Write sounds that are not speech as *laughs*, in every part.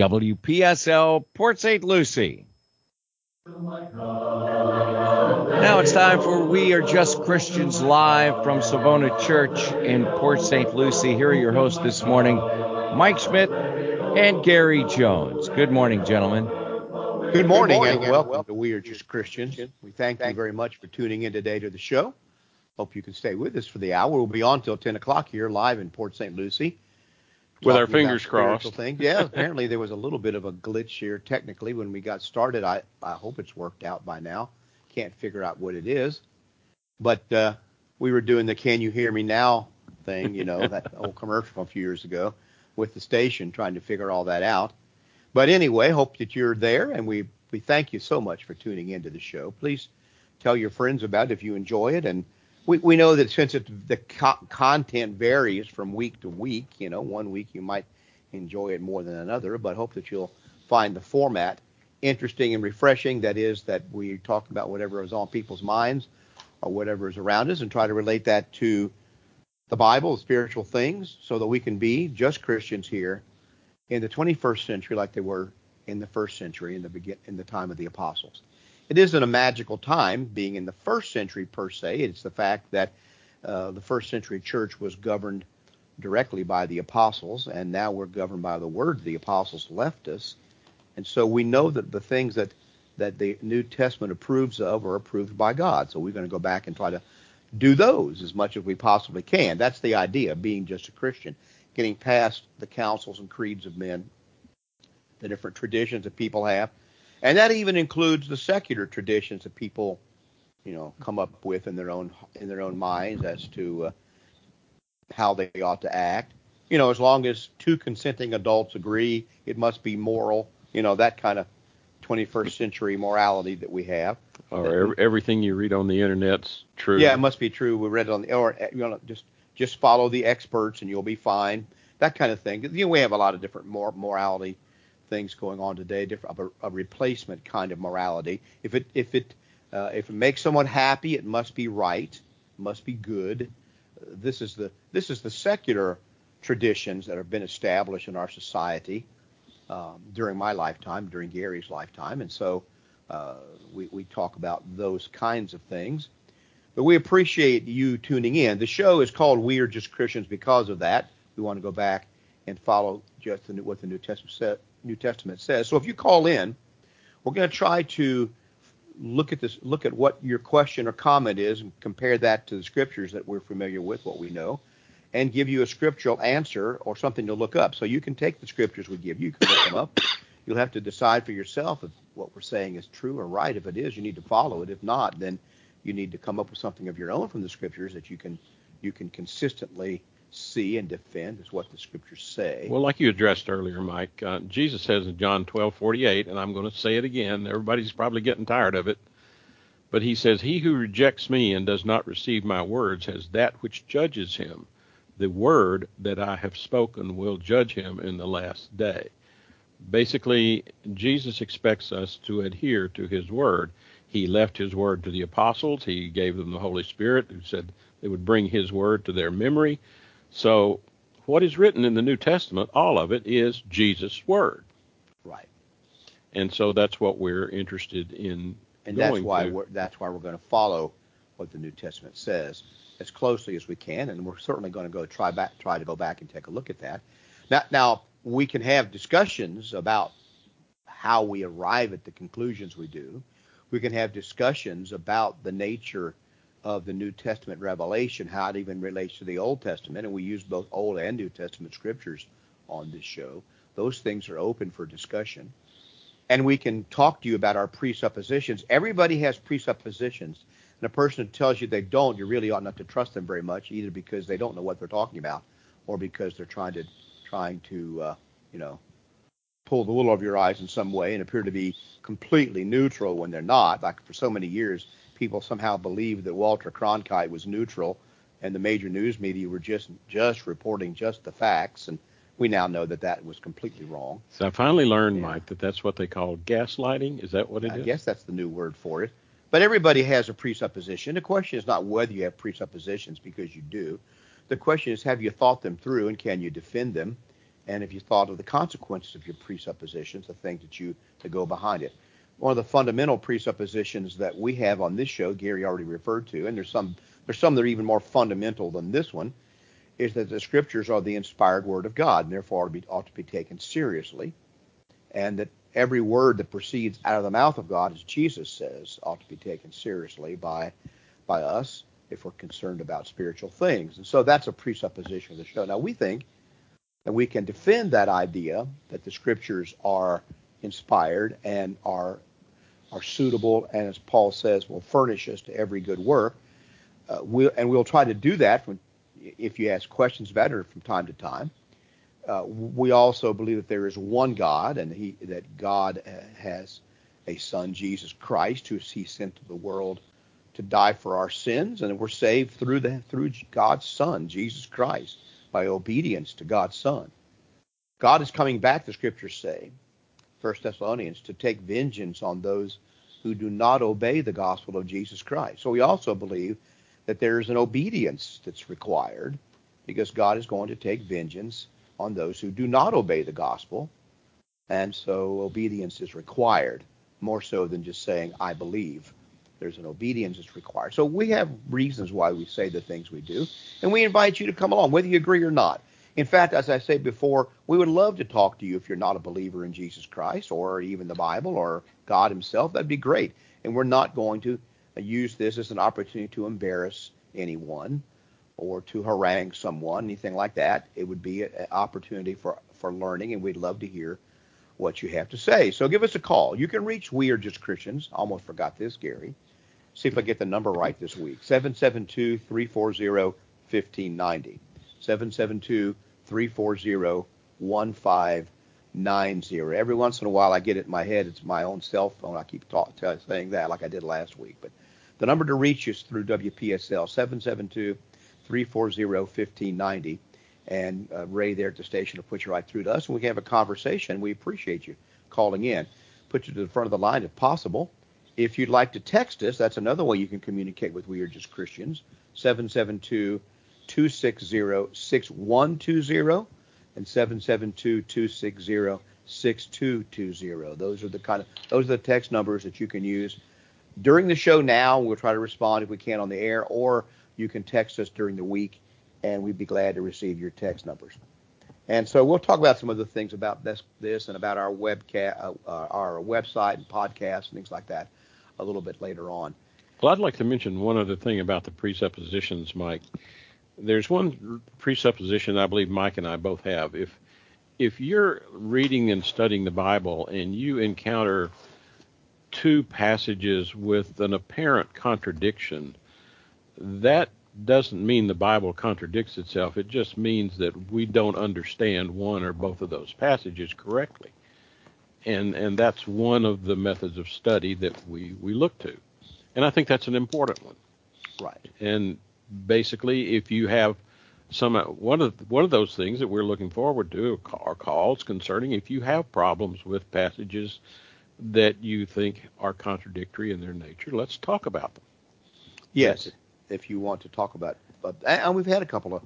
WPSL Port St. Lucie. Now it's time for We Are Just Christians live from Savona Church in Port St. Lucie. Here are your hosts this morning, Mike Schmidt and Gary Jones. Good morning, gentlemen. Good morning, Good morning and welcome to We Are Just Christians. We thank you very much for tuning in today to the show. Hope you can stay with us for the hour. We'll be on till 10 o'clock here live in Port St. Lucie. With our fingers crossed. Things. Yeah, apparently there was a little bit of a glitch here technically when we got started. I, I hope it's worked out by now. Can't figure out what it is. But uh, we were doing the Can You Hear Me Now thing, you know, that old commercial a few years ago with the station trying to figure all that out. But anyway, hope that you're there, and we we thank you so much for tuning into the show. Please tell your friends about it if you enjoy it, and we, we know that since the co- content varies from week to week, you know, one week you might enjoy it more than another, but hope that you'll find the format interesting and refreshing. That is, that we talk about whatever is on people's minds or whatever is around us and try to relate that to the Bible, spiritual things, so that we can be just Christians here in the 21st century like they were in the first century in the begin in the time of the apostles. It isn't a magical time being in the first century per se. It's the fact that uh, the first century church was governed directly by the apostles, and now we're governed by the word the apostles left us. And so we know that the things that that the New Testament approves of are approved by God. So we're going to go back and try to do those as much as we possibly can. That's the idea, of being just a Christian getting past the councils and creeds of men, the different traditions that people have, and that even includes the secular traditions that people, you know, come up with in their own in their own minds as to uh, how they ought to act. You know, as long as two consenting adults agree, it must be moral. You know, that kind of 21st century morality that we have. Or everything you read on the internet's true. Yeah, it must be true. We read it on the or you know just just follow the experts and you'll be fine. That kind of thing. You know, we have a lot of different mor- morality things going on today, different a, a, replacement kind of morality. If it if it uh, if it makes someone happy, it must be right, must be good. This is the this is the secular traditions that have been established in our society um, during my lifetime, during Gary's lifetime, and so uh, we we talk about those kinds of things. But we appreciate you tuning in. The show is called We Are Just Christians because of that. We want to go back and follow just what the New Testament, New Testament says. So if you call in, we're going to try to look at this, look at what your question or comment is, and compare that to the scriptures that we're familiar with, what we know, and give you a scriptural answer or something to look up. So you can take the scriptures we give you, you can look them up. You'll have to decide for yourself if what we're saying is true or right. If it is, you need to follow it. If not, then you need to come up with something of your own from the scriptures that you can you can consistently see and defend is what the scriptures say. Well, like you addressed earlier, Mike, uh, Jesus says in John 12:48, and I'm going to say it again. Everybody's probably getting tired of it, but he says, "He who rejects me and does not receive my words has that which judges him. The word that I have spoken will judge him in the last day." Basically, Jesus expects us to adhere to his word. He left his word to the apostles. He gave them the Holy Spirit, who said they would bring his word to their memory. So, what is written in the New Testament, all of it is Jesus' word. Right. And so that's what we're interested in. And that's why to. we're that's why we're going to follow what the New Testament says as closely as we can, and we're certainly going to go try back try to go back and take a look at that. Now, now we can have discussions about how we arrive at the conclusions we do we can have discussions about the nature of the New Testament revelation, how it even relates to the Old Testament, and we use both Old and New Testament scriptures on this show. Those things are open for discussion. And we can talk to you about our presuppositions. Everybody has presuppositions. And a person who tells you they don't, you really ought not to trust them very much, either because they don't know what they're talking about, or because they're trying to trying to uh, you know pull the wool over your eyes in some way and appear to be completely neutral when they're not. Like for so many years, people somehow believed that Walter Cronkite was neutral, and the major news media were just just reporting just the facts. And we now know that that was completely wrong. So I finally learned, yeah. Mike, that that's what they call gaslighting. Is that what it I is? I guess that's the new word for it. But everybody has a presupposition. The question is not whether you have presuppositions, because you do. The question is, have you thought them through and can you defend them? and if you thought of the consequences of your presuppositions, the things that you to go behind it. One of the fundamental presuppositions that we have on this show, Gary already referred to, and there's some there's some that are even more fundamental than this one, is that the scriptures are the inspired word of God and therefore ought to be, ought to be taken seriously, and that every word that proceeds out of the mouth of God, as Jesus says, ought to be taken seriously by by us if we're concerned about spiritual things. And so that's a presupposition of the show. Now we think that we can defend that idea that the scriptures are inspired and are are suitable, and as Paul says, will furnish us to every good work. Uh, we'll, and we'll try to do that from, if you ask questions about it from time to time. Uh, we also believe that there is one God, and he, that God uh, has a Son, Jesus Christ, who He sent to the world to die for our sins, and we're saved through the through God's Son, Jesus Christ, by obedience to God's Son. God is coming back, the Scriptures say, First Thessalonians, to take vengeance on those who do not obey the gospel of Jesus Christ. So we also believe that there is an obedience that's required because God is going to take vengeance on those who do not obey the gospel. And so obedience is required, more so than just saying, I believe. There's an obedience that's required. So we have reasons why we say the things we do, and we invite you to come along, whether you agree or not. In fact, as I said before, we would love to talk to you if you're not a believer in Jesus Christ or even the Bible or God Himself. That'd be great. And we're not going to use this as an opportunity to embarrass anyone or to harangue someone, anything like that. It would be an opportunity for, for learning, and we'd love to hear what you have to say. So give us a call. You can reach We Are Just Christians. Almost forgot this, Gary. See if I get the number right this week. 772 340 1590. 772 340 1590. Every once in a while I get it in my head. It's my own cell phone. I keep talk, saying that like I did last week. But the number to reach is through WPSL 772 340 1590. And uh, Ray there at the station will put you right through to us and we can have a conversation. We appreciate you calling in. Put you to the front of the line if possible. If you'd like to text us, that's another way you can communicate with We Are Just Christians. 772 260 6120 and 772 260 6220. Those are the kind of those are the text numbers that you can use during the show now. We'll try to respond if we can on the air, or you can text us during the week, and we'd be glad to receive your text numbers. And so we'll talk about some of the things about this, this and about our webcast, uh, uh, our website and podcasts and things like that a little bit later on. Well, I'd like to mention one other thing about the presuppositions, Mike. There's one presupposition I believe Mike and I both have. If if you're reading and studying the Bible and you encounter two passages with an apparent contradiction, that doesn't mean the Bible contradicts itself. It just means that we don't understand one or both of those passages correctly. And and that's one of the methods of study that we, we look to. And I think that's an important one. Right. And basically if you have some uh, one of one of those things that we're looking forward to are calls concerning if you have problems with passages that you think are contradictory in their nature, let's talk about them. Yes, if you want to talk about, but and we've had a couple of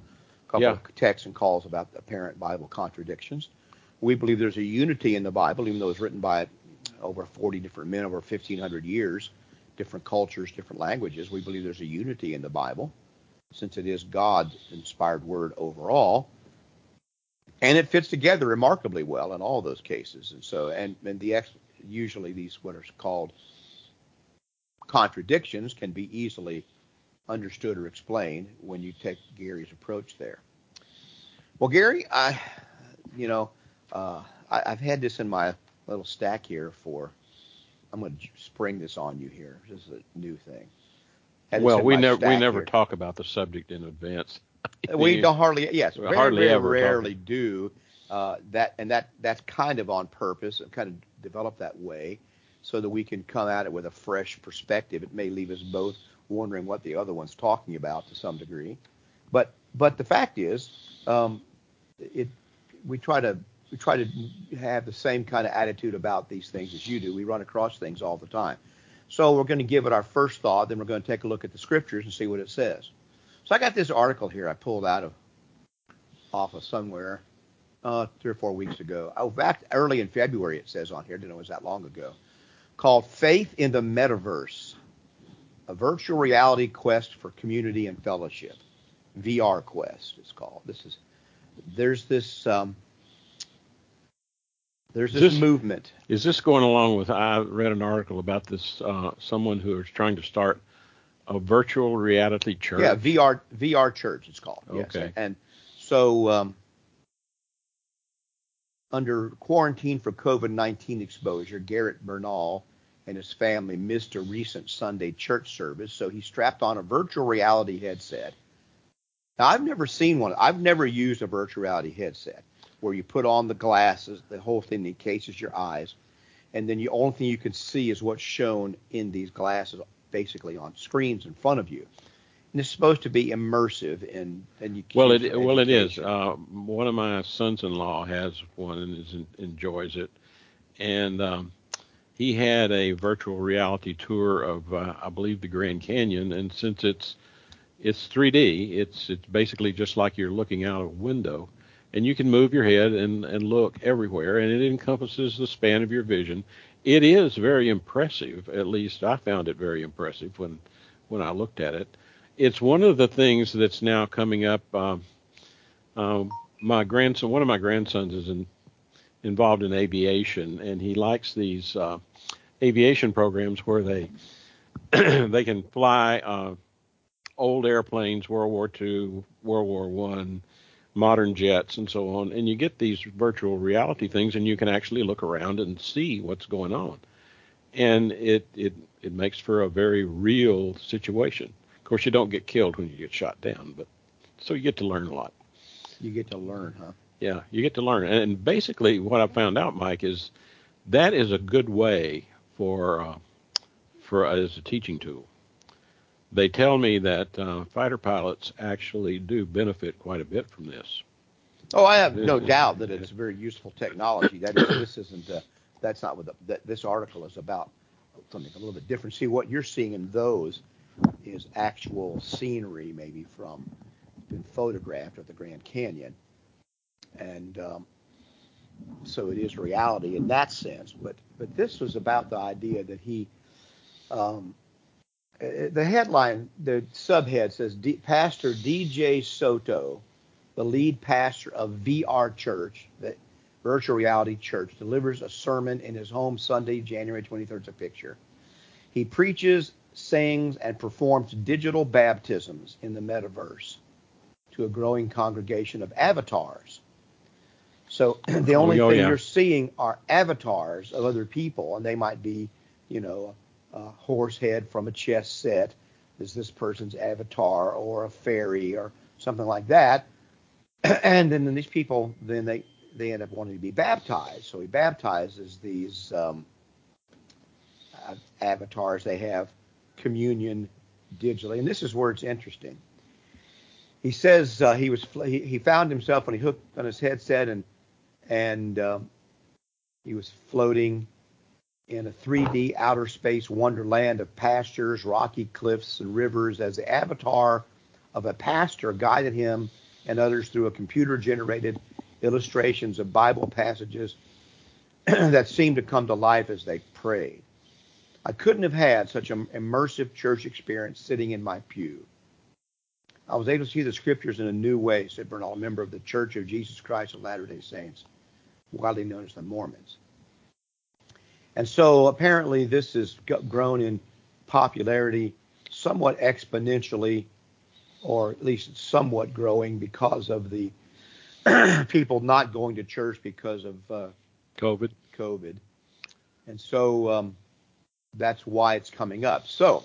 couple Yeah. of texts and calls about apparent Bible contradictions. We believe there's a unity in the Bible, even though it's written by over 40 different men over 1,500 years, different cultures, different languages. We believe there's a unity in the Bible, since it is God's inspired word overall, and it fits together remarkably well in all those cases. And so, and, and the ex, usually these what are called contradictions can be easily understood or explained when you take Gary's approach there. Well, Gary, I, you know, uh, I, I've had this in my little stack here for. I'm going to spring this on you here. This is a new thing. Well, we never we never here. talk about the subject in advance. *laughs* We don't hardly, yes, very, hardly very ever rarely do uh, that, and that that's kind of on purpose, and kind of developed that way, so that we can come at it with a fresh perspective. It may leave us both wondering what the other one's talking about to some degree, but but the fact is, um, it we try to we try to have the same kind of attitude about these things as you do. We run across things all the time. So we're going to give it our first thought, then we're going to take a look at the scriptures and see what it says. So I got this article here I pulled out of off of somewhere. uh, three or four weeks ago. Oh, back early in February, it says on here. Didn't know it was that long ago. Called Faith in the Metaverse, a virtual reality quest for community and fellowship. VR Quest it's called. This is there's this um, there's this, This- movement. Is this going along with? I read an article about this. Uh, someone who is trying to start a virtual reality church. Yeah, VR VR Church it's called. Yes. Okay. And so um, under quarantine for COVID-19 exposure, Garrett Bernal and his family missed a recent Sunday church service, so he strapped on a virtual reality headset. Now, I've never seen one. I've never used a virtual reality headset where you put on the glasses, the whole thing encases your eyes, and then the only thing you can see is what's shown in these glasses, basically on screens in front of you. And it's supposed to be immersive, and and you. Well, it for well it is. Uh, one of my sons-in-law has one and is, enjoys it, and um, he had a virtual reality tour of uh, I believe the Grand Canyon, and since it's it's 3D, it's it's basically just like you're looking out a window, and you can move your head and and look everywhere, and it encompasses the span of your vision. It is very impressive. At least I found it very impressive when when I looked at it. It's one of the things that's now coming up. Um, um, my grandson, one of my grandsons, is in, involved in aviation, and he likes these uh, aviation programs where they *clears throat* they can fly uh, old airplanes, World War II, World War One, modern jets, and so on. And you get these virtual reality things, and you can actually look around and see what's going on. And it it it makes for a very real situation. Of course, you don't get killed when you get shot down, but so you get to learn a lot. you get to learn, huh? Yeah, you get to learn. And basically, what I found out, Mike, is that is a good way for uh, for as a teaching tool. They tell me that uh, fighter pilots actually do benefit quite a bit from this. Oh, I have no doubt that it's very useful technology. That is, this isn't. Uh, that's not what the, that this article is about. Something a little bit different. See, what you're seeing in those is actual scenery, maybe from been photographed of the Grand Canyon, and um, so it is reality in that sense. But but this was about the idea that he. Um, Uh, the headline, the subhead says D, Pastor DJ Soto, the lead pastor of VR Church, the virtual reality church, delivers a sermon in his home Sunday, January 23rd. It's a picture. He preaches, sings, and performs digital baptisms in the metaverse to a growing congregation of avatars. So *clears throat* the oh, only oh, thing yeah. you're seeing are avatars of other people, and they might be, you know, horse head from a chess set is this person's avatar, or a fairy, or something like that. *clears throat* and then these people, then they they end up wanting to be baptized. So he baptizes these um, avatars. They have communion digitally, and this is where it's interesting. He says uh, he was he, he found himself when he hooked on his headset and and um, he was floating in a 3D outer space wonderland of pastures, rocky cliffs, and rivers as the avatar of a pastor guided him and others through a computer generated illustrations of Bible passages *clears throat* that seemed to come to life as they prayed. I couldn't have had such an immersive church experience sitting in my pew. I was able to see the scriptures in a new way, said Bernal, a member of the Church of Jesus Christ of Latter day Saints, widely known as the Mormons. And so apparently this has grown in popularity somewhat exponentially, or at least somewhat growing because of the *clears throat* people not going to church because of uh, COVID. COVID. And so um, that's why it's coming up. So,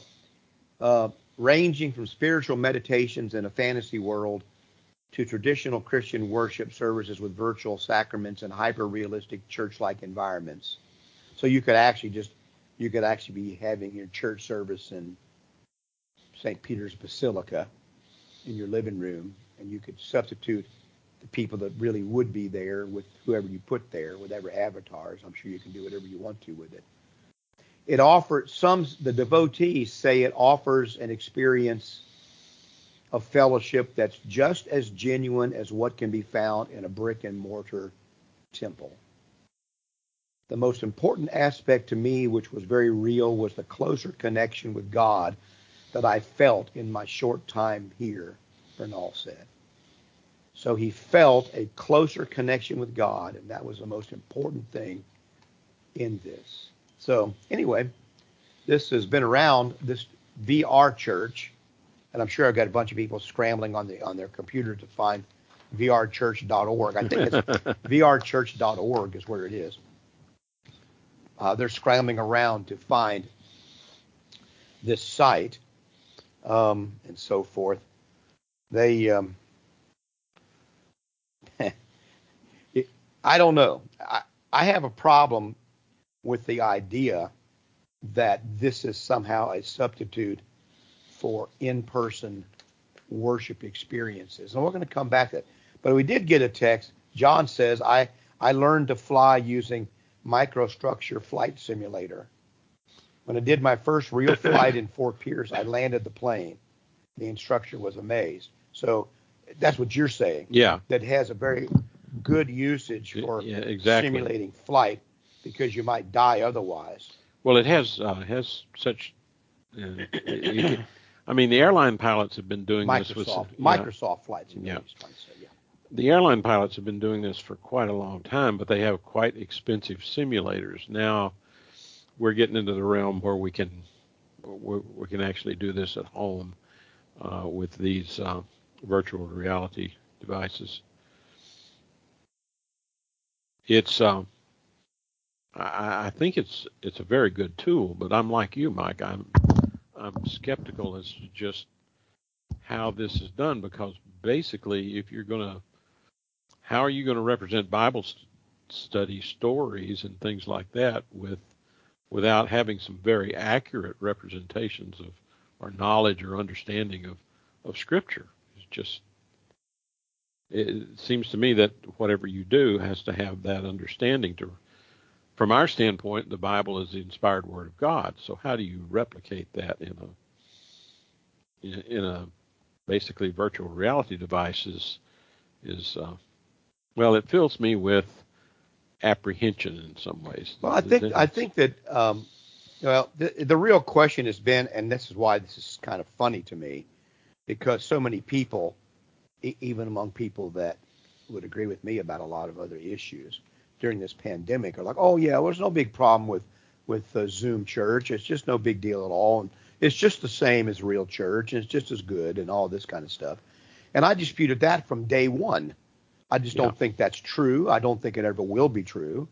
uh, ranging from spiritual meditations in a fantasy world to traditional Christian worship services with virtual sacraments and hyper realistic church like environments. So you could actually just you could actually be having your church service in St. Peter's Basilica in your living room, and you could substitute the people that really would be there with whoever you put there, whatever avatars. I'm sure you can do whatever you want to with it. It offers some the devotees say it offers an experience of fellowship that's just as genuine as what can be found in a brick and mortar temple. The most important aspect to me, which was very real, was the closer connection with God that I felt in my short time here, Bernal said. So he felt a closer connection with God, and that was the most important thing in this. So, anyway, this has been around, this VR church, and I'm sure I've got a bunch of people scrambling on the on their computer to find vrchurch.org. I think it's *laughs* vrchurch.org is where it is. Uh, they're scrambling around to find this site um, and so forth. They, um, *laughs* I don't know. I, I have a problem with the idea that this is somehow a substitute for in-person worship experiences. And we're going to come back to that. But we did get a text. John says, I, I learned to fly using Microsoft flight simulator. When I did my first real *laughs* flight in Fort Pierce, I landed the plane. The instructor was amazed. So that's what you're saying. Yeah. That has a very good usage for yeah, exactly. simulating flight because you might die otherwise. Well, it has uh, has such. Uh, *coughs* I mean, the airline pilots have been doing Microsoft, this with Microsoft yeah. flights. Yeah. The airline pilots have been doing this for quite a long time, but they have quite expensive simulators. Now we're getting into the realm where we can we can actually do this at home uh, with these uh, virtual reality devices. It's um, I, I think it's it's a very good tool, but I'm like you, Mike. I'm I'm skeptical as to just how this is done because basically, if you're going to, how are you going to represent Bible st- study stories and things like that with without having some very accurate representations of our knowledge or understanding of of Scripture? It's just it seems to me that whatever you do has to have that understanding to from our standpoint, the Bible is the inspired Word of God. So how do you replicate that in a in, a basically virtual reality device? Is is uh, well, it fills me with apprehension in some ways. Well, I think I think that um, well, the, the real question has been, and this is why this is kind of funny to me, because so many people, e- even among people that would agree with me about a lot of other issues, during this pandemic are like, oh yeah, well, there's no big problem with with uh, Zoom church. It's just no big deal at all, and it's just the same as real church, and it's just as good, and all this kind of stuff. And I disputed that from day one. I just yeah. don't think that's true. I don't think it ever will be true,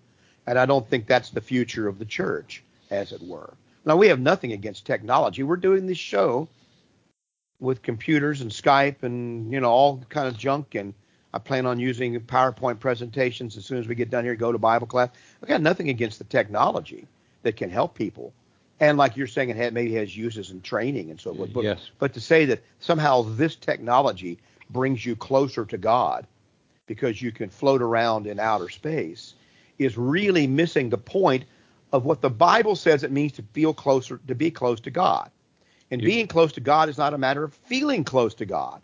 and I don't think that's the future of the church, as it were. Now we have nothing against technology. We're doing this show with computers and Skype and you know all kind of junk and I plan on using PowerPoint presentations as soon as we get done here, go to Bible class. I've got nothing against the technology that can help people. And like you're saying, it maybe has uses in training and so forth. But, yes. but to say that somehow this technology brings you closer to God because you can float around in outer space is really missing the point of what the Bible says it means to feel closer, to be close to God. And being close to God is not a matter of feeling close to God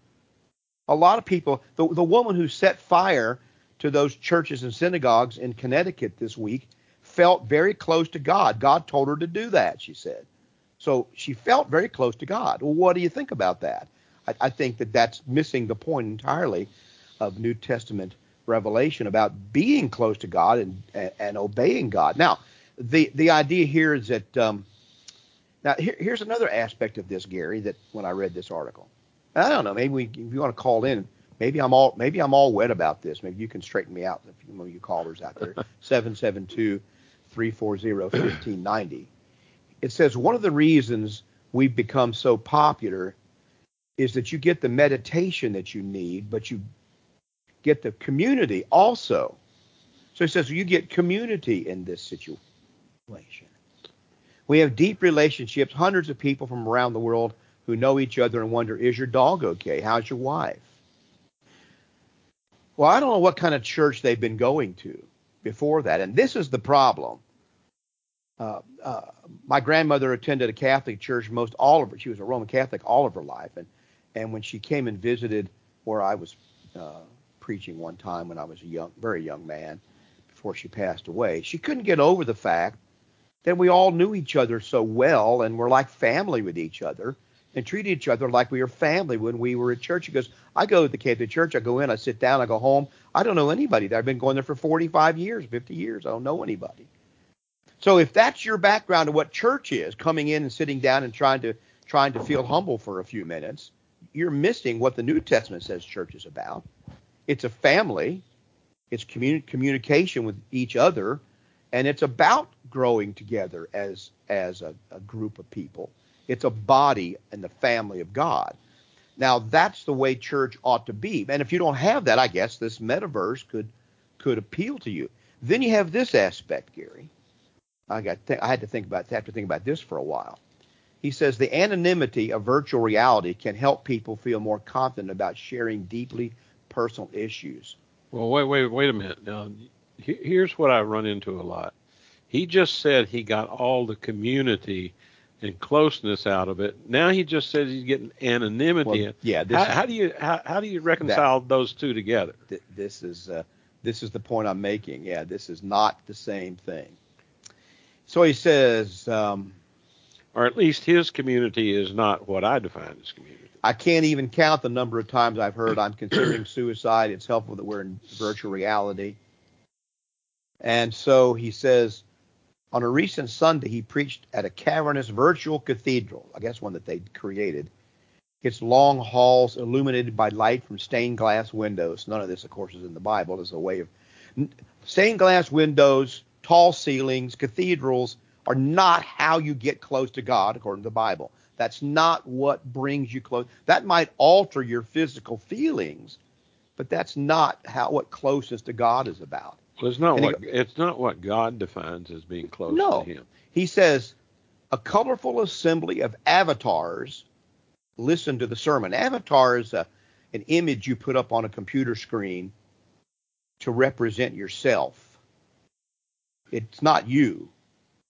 a lot of people, the, the woman who set fire to those churches and synagogues in Connecticut this week felt very close to God. God told her to do that, she said. So she felt very close to God. Well, what do you think about that? I, I think that that's missing the point entirely of New Testament revelation about being close to God and, and, and obeying God. Now, the, the idea here is that, um, now here, here's another aspect of this, Gary, that when I read this article. I don't know. Maybe we, if you want to call in, maybe I'm all maybe I'm all wet about this. Maybe you can straighten me out. If you, you callers out there, *laughs* 772-340-1590. It says one of the reasons we've become so popular is that you get the meditation that you need, but you get the community also. So he says you get community in this situation. We have deep relationships, hundreds of people from around the world who know each other and wonder, is your dog okay? How's your wife? Well, I don't know what kind of church they've been going to before that. And this is the problem. Uh, uh, my grandmother attended a Catholic church most all of her. She was a Roman Catholic all of her life, and And when she came and visited where I was uh, preaching one time when I was a young, very young man, before she passed away, she couldn't get over the fact that we all knew each other so well and were like family with each other and treated each other like we were family when we were at church. She goes, I go to the Catholic church, I go in, I sit down, I go home. I don't know anybody there. I've been going there for 45 years, 50 years. I don't know anybody. So if that's your background of what church is, coming in and sitting down and trying to trying to feel humble for a few minutes, you're missing what the New Testament says church is about. It's a family. It's communi- communication with each other, and it's about growing together as as a, a group of people. It's a body and the family of God. Now that's the way church ought to be. And if you don't have that, I guess this metaverse could could appeal to you. Then you have this aspect, Gary. I got th- I had to think about have to think about this for a while. He says the anonymity of virtual reality can help people feel more confident about sharing deeply personal issues. Well, wait, wait, wait a minute. Now, here's what I run into a lot. He just said he got all the community and closeness out of it. Now he just says he's getting anonymity. Well, yeah. How, how, do you how, how do you reconcile that, those two together? Th- this is uh, this is the point I'm making. Yeah, this is not the same thing. So he says, um, or at least his community is not what I define as community. I can't even count the number of times I've heard I'm considering suicide. It's helpful that we're in virtual reality. And so he says, on a recent Sunday, he preached at a cavernous virtual cathedral, I guess one that they created. Its long halls illuminated by light from stained glass windows. None of this, of course, is in the Bible. It's a way of stained glass windows, tall ceilings, cathedrals are not how you get close to God according to the Bible. That's not what brings you close. That might alter your physical feelings, but that's not how what closeness to God is about. Well, it's not what it's not what God defines as being close no, to Him. He says a colorful assembly of avatars listen to the sermon. Avatar is a, an image you put up on a computer screen to represent yourself. It's not you.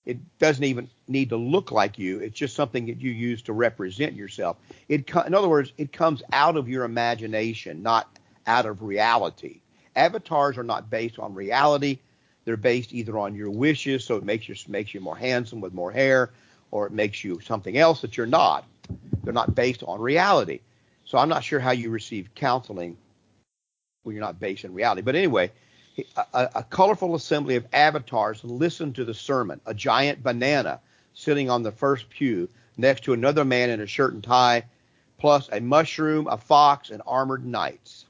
It doesn't even need to look like you. It's just something that you use to represent yourself. It, in other words, it comes out of your imagination, not out of reality. Avatars are not based on reality. They're based either on your wishes, so it makes you makes you more handsome with more hair, or it makes you something else that you're not. They're not based on reality. So I'm not sure how you receive counseling when you're not based in reality. But anyway, a, a colorful assembly of avatars listened to the sermon. A giant banana sitting on the first pew next to another man in a shirt and tie, plus a mushroom, a fox, and armored knights.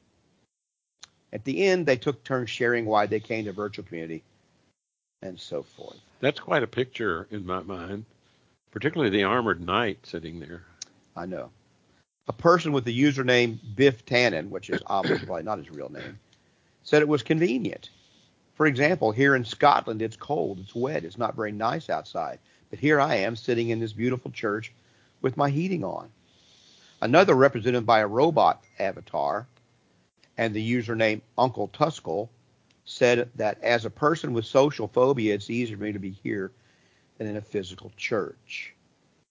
At the end, they took turns sharing why they came to virtual community and so forth. That's quite a picture in my mind, particularly the armored knight sitting there. I know. A person with the username Biff Tannen, which is obviously probably not his real name, said it was convenient. For example, here in Scotland, it's cold, it's wet, it's not very nice outside. But here I am sitting in this beautiful church with my heating on. Another represented by a robot avatar and the username Uncle Tuskel said that as a person with social phobia, it's easier for me to be here than in a physical church.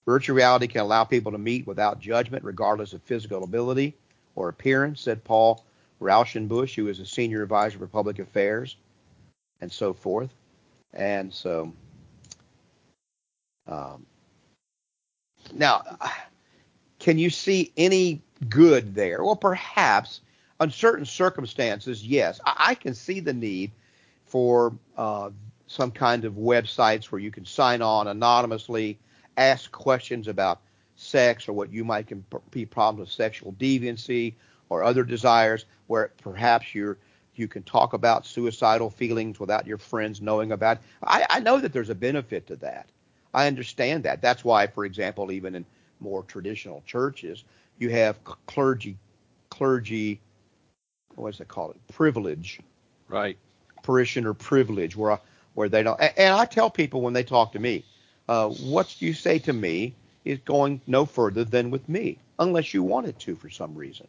Virtual reality can allow people to meet without judgment, regardless of physical ability or appearance, said Paul Raushenbush, who is a senior advisor for public affairs, and so forth. And so, um, now, can you see any good there? Well, perhaps on certain circumstances, yes. I, I can see the need for uh, some kind of websites where you can sign on anonymously, ask questions about sex or what you might be problems of sexual deviancy or other desires where perhaps you're you can talk about suicidal feelings without your friends knowing about. I, I know that there's a benefit to that. I understand that. That's why, for example, even in more traditional churches, you have clergy, clergy, what's it called? Privilege. Right. Parishioner privilege, where where they don't. And I tell people when they talk to me, uh, what you say to me is going no further than with me, unless you want it to for some reason.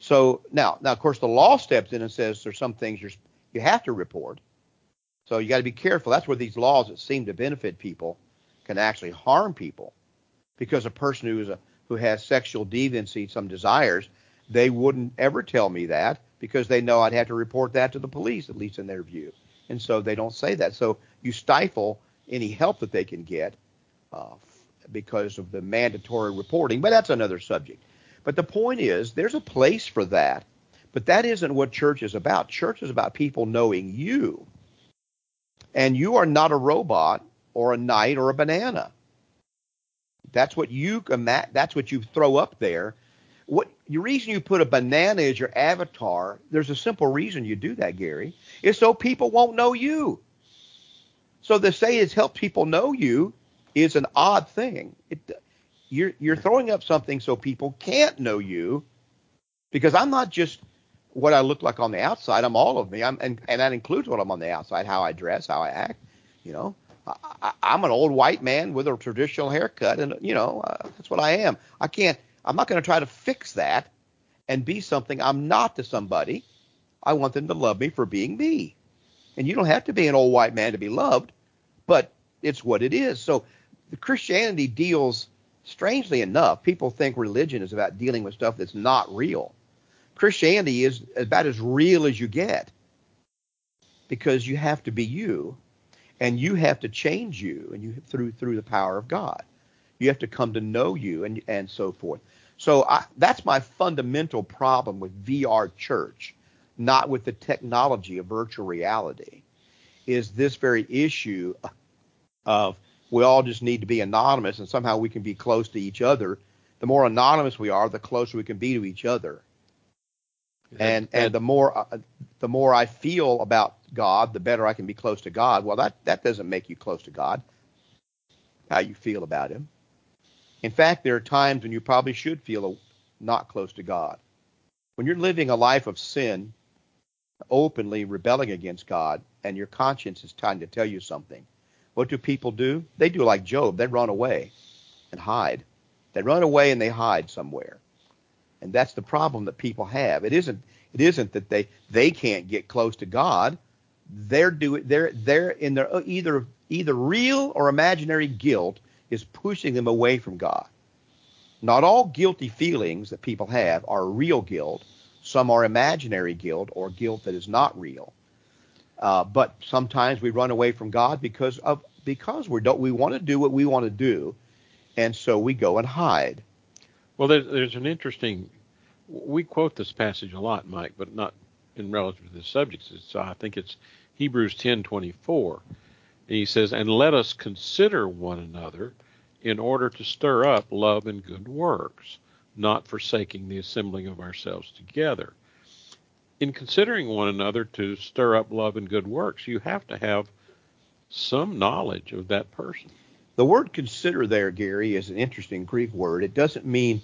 So now, now of course, the law steps in and says there's some things you have to report. So you got to be careful. That's where these laws that seem to benefit people can actually harm people, because a person who is a who has sexual deviancy, some desires, they wouldn't ever tell me that because they know I'd have to report that to the police, at least in their view. And so they don't say that. So you stifle any help that they can get uh, because of the mandatory reporting. But that's another subject. But the point is, there's a place for that. But that isn't what church is about. Church is about people knowing you. And you are not a robot or a knight or a banana. That's what you that's what you throw up there. What the reason you put a banana as your avatar? There's a simple reason you do that, Gary. Is so people won't know you. So to say it's help people know you is an odd thing. It, you're you're throwing up something so people can't know you, because I'm not just what I look like on the outside. I'm all of me. I'm and, and that includes what I'm on the outside, how I dress, how I act. You know, I, am an old white man with a traditional haircut, and you know uh, that's what I am. I can't. I'm not going to try to fix that and be something I'm not to somebody. I want them to love me for being me, and you don't have to be an old white man to be loved, but it's what it is. So the Christianity deals strangely enough. People think religion is about dealing with stuff that's not real. Christianity is about as real as you get because you have to be you and you have to change you and you through through the power of God. You have to come to know you and and so forth. So I, that's my fundamental problem with VR church, not with the technology of virtual reality, is this very issue of we all just need to be anonymous and somehow we can be close to each other. The more anonymous we are, the closer we can be to each other and and the more uh, the more I feel about God, the better I can be close to God. Well, that that doesn't make you close to God. How you feel about Him. In fact, there are times when you probably should feel not close to God. When you're living a life of sin, openly rebelling against God, and your conscience is trying to tell you something, what do people do? They do like Job. They run away and hide. They run away and they hide somewhere and that's the problem that people have. It isn't it isn't that they they can't get close to God. They're doing they're they're in their either either real or imaginary guilt is pushing them away from God. Not all guilty feelings that people have are real guilt. Some are imaginary guilt or guilt that is not real. Uh, but sometimes we run away from God because of because we don't we want to do what we want to do, and so we go and hide. Well, there's, there's an interesting. We quote this passage a lot, Mike, but not in relative to the subjects. It's, uh, I think it's Hebrews 10:24. And he says, "And let us consider one another in order to stir up love and good works, not forsaking the assembling of ourselves together." In considering one another to stir up love and good works, you have to have some knowledge of that person. The word consider there, Gary, is an interesting Greek word. It doesn't mean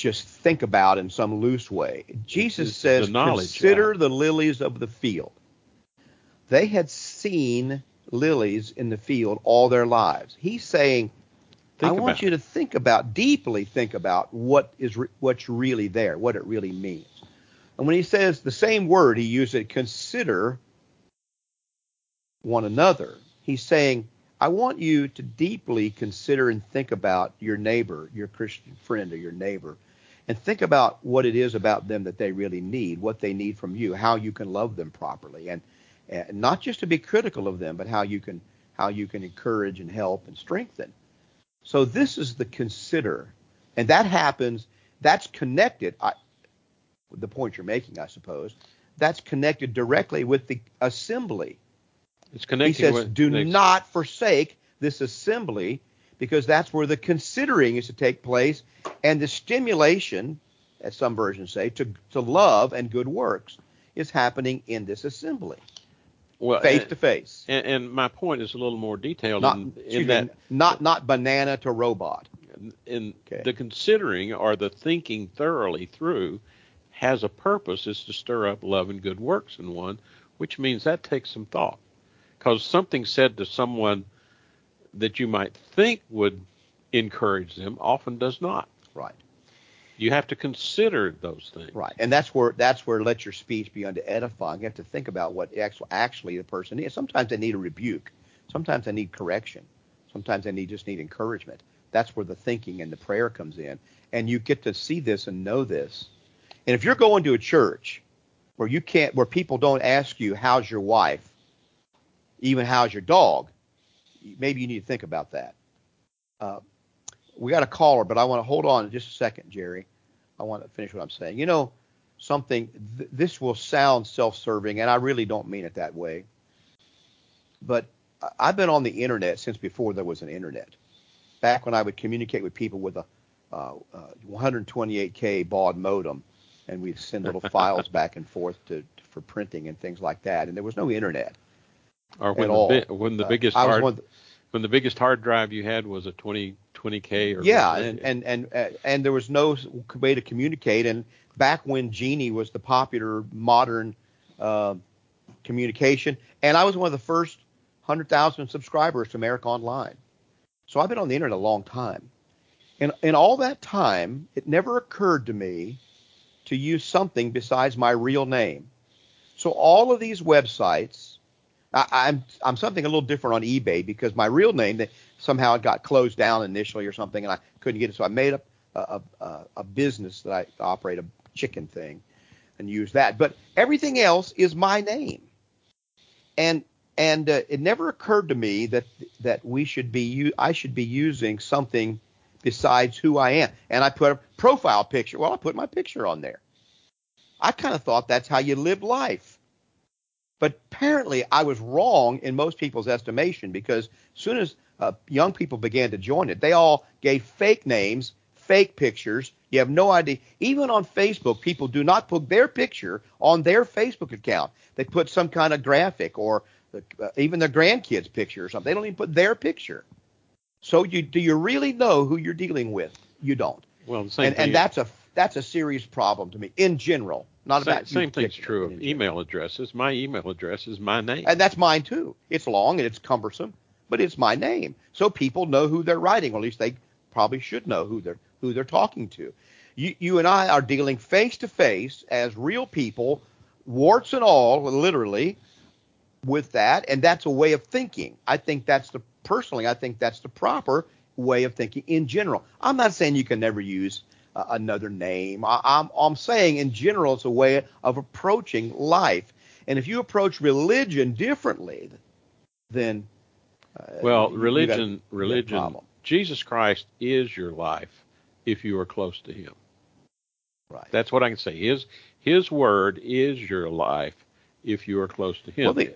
just think about in some loose way. Jesus says, consider the lilies of the field. They had seen lilies in the field all their lives. He's saying, think I want you it. to think about, deeply think about what is re- what's really there, what it really means. And when he says the same word, he uses it, consider one another. He's saying, I want you to deeply consider and think about your neighbor, your Christian friend or your neighbor, and think about what it is about them that they really need, what they need from you, how you can love them properly, and, and not just to be critical of them, but how you can how you can encourage and help and strengthen. So this is the consider, and that happens. That's connected. I, the point you're making, I suppose, that's connected directly with the assembly it's connecting. He says, "Do not forsake this assembly, because that's where the considering is to take place, and the stimulation, as some versions say, to to love and good works is happening in this assembly." Well, face to face. And my point is a little more detailed not, in, in that me, not not banana to robot. In okay. the considering or the thinking thoroughly through has a purpose is to stir up love and good works in one, which means that takes some thought because something said to someone that you might think would encourage them often does not. Right. You have to consider those things. Right, and that's where that's where let your speech be unto edifying. You have to think about what actually actually the person is. Sometimes they need a rebuke. Sometimes they need correction. Sometimes they need just need encouragement. That's where the thinking and the prayer comes in. And you get to see this and know this. And if you're going to a church where you can't, where people don't ask you, how's your wife? Even how's your dog? Maybe you need to think about that. Uh, we got a caller, but I want to hold on just a second, Jerry. I want to finish what I'm saying. You know, something, th- this will sound self serving, and I really don't mean it that way. But I've been on the internet since before there was an internet. Back when I would communicate with people with a uh, uh, 128k baud modem, and we'd send little *laughs* files back and forth to, to, for printing and things like that. And there was no internet. Or when at the all. when the Uh, biggest hard when the biggest hard drive you had was a 20 20k or yeah, and and and uh, and there was no way to communicate. And back when Genie was the popular modern uh, communication, and I was one of the first hundred thousand subscribers to America Online. So I've been on the internet a long time, and in all that time, it never occurred to me to use something besides my real name. So all of these websites, I, I'm I'm something a little different on eBay because my real name that somehow it got closed down initially or something, and I couldn't get it. So I made up a, a, a business that I operate a chicken thing and use that. But everything else is my name, and and uh, it never occurred to me that that we should be u- I should be using something besides who I am. And I put a profile picture. Well, I put my picture on there. I kind of thought that's how you live life. But apparently, I was wrong in most people's estimation because as soon as uh, young people began to join it, they all gave fake names, fake pictures. You have no idea. Even on Facebook, people do not put their picture on their Facebook account. They put some kind of graphic or uh, even their grandkids' picture or something. They don't even put their picture. So you do you really know who you're dealing with? You don't. well the same And, and that's a that's a serious problem to me in general. Not same, about same thing's true of email addresses my email address is my name And that's mine too. It's long and it's cumbersome, but it's my name. So people know who they're writing, or at least they probably should know who they're who they're talking to. You you and I are dealing face to face as real people, warts and all, literally, with that, and that's a way of thinking. I think that's the personally, I think that's the proper way of thinking in general. I'm not saying you can never use uh, another name. I, I'm I'm saying in general it's a way of approaching life. And if you approach religion differently, then uh, well you- you got- religion religion jesus christ is your life if you are close to him right? that's what i can say his his word is your life if you are close to him well, the,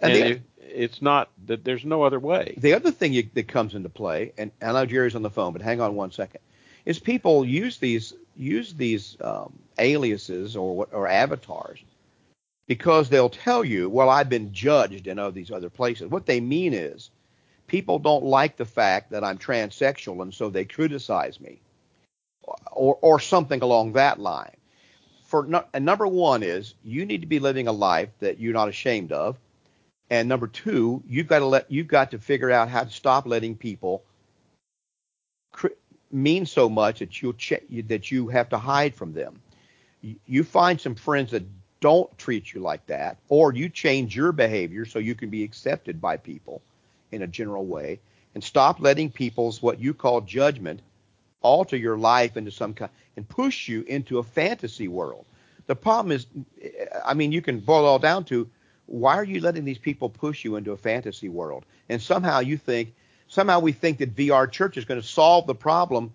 and and the, it, it's not that there's no other way the other thing you, that comes into play, and I know Jerry's on the phone, but hang on one second, is people use these use these um, aliases or or avatars because they'll tell you, well, I've been judged in all these other places. What they mean is people don't like the fact that I'm transsexual, and so they criticize me, or or something along that line. For no, and number one is you need to be living a life that you're not ashamed of. And number two, you've got to let you've got to figure out how to stop letting people mean so much that you ch- that you have to hide from them. You, you find some friends that don't treat you like that, or you change your behavior so you can be accepted by people in a general way, and stop letting people's what you call judgment alter your life into some kind and push you into a fantasy world. The problem is, eh, I mean, you can boil it all down to why are you letting these people push you into a fantasy world? And somehow you think, somehow we think that VR church is going to solve the problem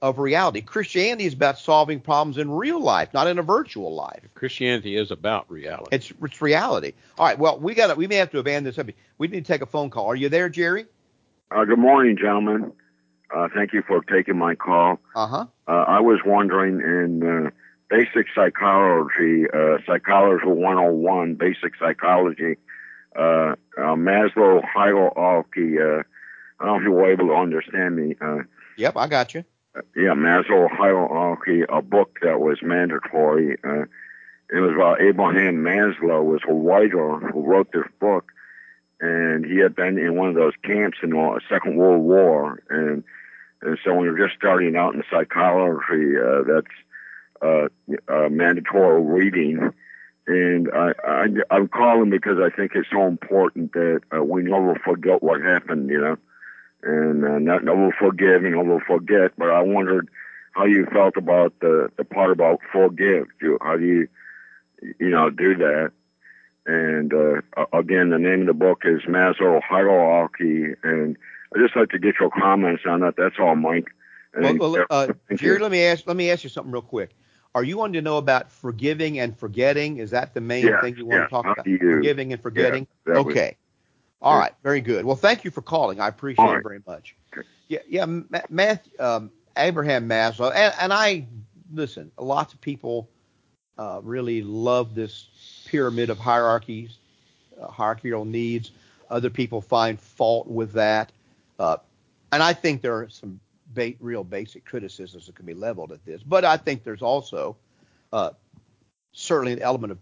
of reality. Christianity is about solving problems in real life, not in a virtual life. christianity is about reality It's it's reality. All right. Well, we got we may have to abandon this subject. We need to take a phone call. Are you there, Jerry? Uh, good morning, gentlemen. Uh, thank you for taking my call. Uh huh. Uh, I was wondering in uh, basic psychology, uh, psychology 101, basic psychology, uh, uh, Maslow hierarchy. I don't know if you were able to understand me. Uh, Yep, I got you. yeah, Maslow hierarchy, a book that was mandatory. Uh, it was about Abraham Maslow was a writer who wrote this book, and he had been in one of those camps in the Second World War, and, and so when you're just starting out in psychology, uh, that's uh, uh, mandatory reading. And I, I, I'm calling because I think it's so important that uh, we never forget what happened, you know. And uh, not, no will forgive and will forget. But I wondered how you felt about the the part about forgive. Do, how do you you know do that? And uh, again, the name of the book is Maslow Hierarchy, and I just like to get your comments on that. That's all, Mike. And, well, well uh, Jerry, let me ask let me ask you something real quick. Are you wanting to know about forgiving and forgetting? Is that the main thing you want to talk about? You, forgiving and forgetting. Okay. All right. Very good. Well, thank you for calling. I appreciate right. it very much. Yeah. Yeah. Matthew, um, Abraham Maslow, and, and I listen. Lots of people uh, really love this pyramid of hierarchies, uh, hierarchical needs. Other people find fault with that, uh, and I think there are some ba- real basic criticisms that can be leveled at this. But I think there's also uh, certainly an element of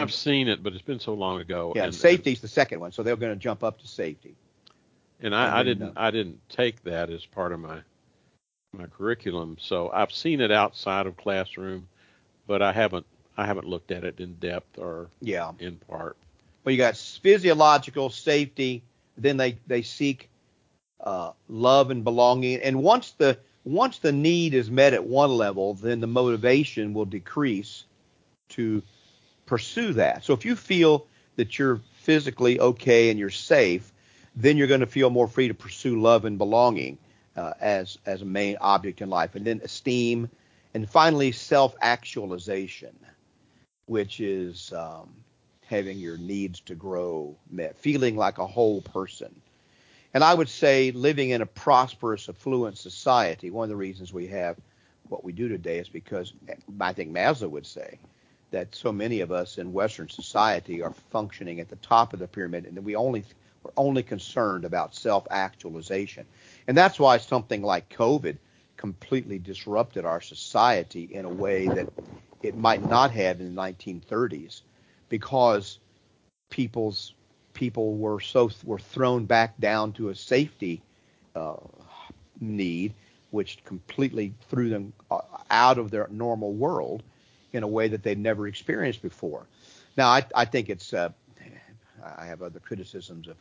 I've seen it, but it's been so long ago. Yeah, and, safety's the second one, so they're going to jump up to safety. And I, And I didn't uh, I didn't take that as part of my my curriculum. So I've seen it outside of classroom, but I haven't I haven't looked at it in depth or Yeah. in part. Well, you got physiological safety. Then they they seek uh, love and belonging. And once the once the need is met at one level, then the motivation will decrease to pursue that. So if you feel that you're physically okay and you're safe, then you're going to feel more free to pursue love and belonging uh, as as a main object in life. And then esteem, and finally self-actualization, which is um, having your needs to grow met, feeling like a whole person. And I would say living in a prosperous, affluent society, one of the reasons we have what we do today is because I think Maslow would say that so many of us in Western society are functioning at the top of the pyramid and that we only we're only concerned about self-actualization. And that's why something like COVID completely disrupted our society in a way that it might not have in the 1930s because people's people were so were thrown back down to a safety uh, need, which completely threw them uh, out of their normal world in a way that they'd never experienced before. Now, I, I think it's uh, I have other criticisms of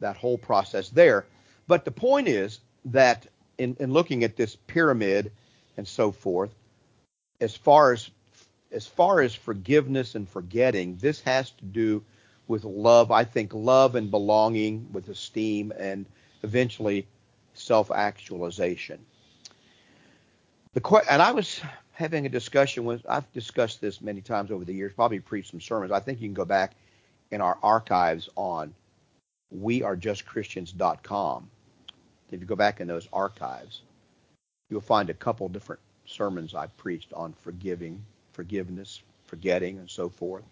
that whole process there, but the point is that in, in looking at this pyramid and so forth, as far as as far as forgiveness and forgetting, this has to do with love. I think love and belonging, with esteem, and eventually self-actualization. The que- and I was having a discussion with. I've discussed this many times over the years. Probably preached some sermons. I think you can go back in our archives on wearejustchristians.com. If you go back in those archives, you'll find a couple different sermons I preached on forgiving, forgiveness, forgetting, and so forth.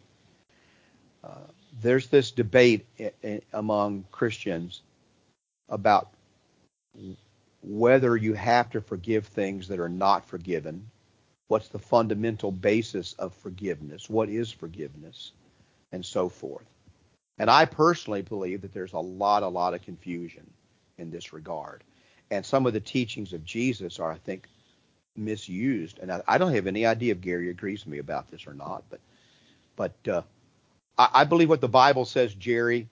Uh, there's this debate i- i- among Christians about whether you have to forgive things that are not forgiven. What's the fundamental basis of forgiveness? What is forgiveness? And so forth. And I personally believe that there's a lot, a lot of confusion in this regard. And some of the teachings of Jesus are, I think, misused. And I, I don't have any idea if Gary agrees with me about this or not, but but uh, I, I believe what the Bible says, Jerry.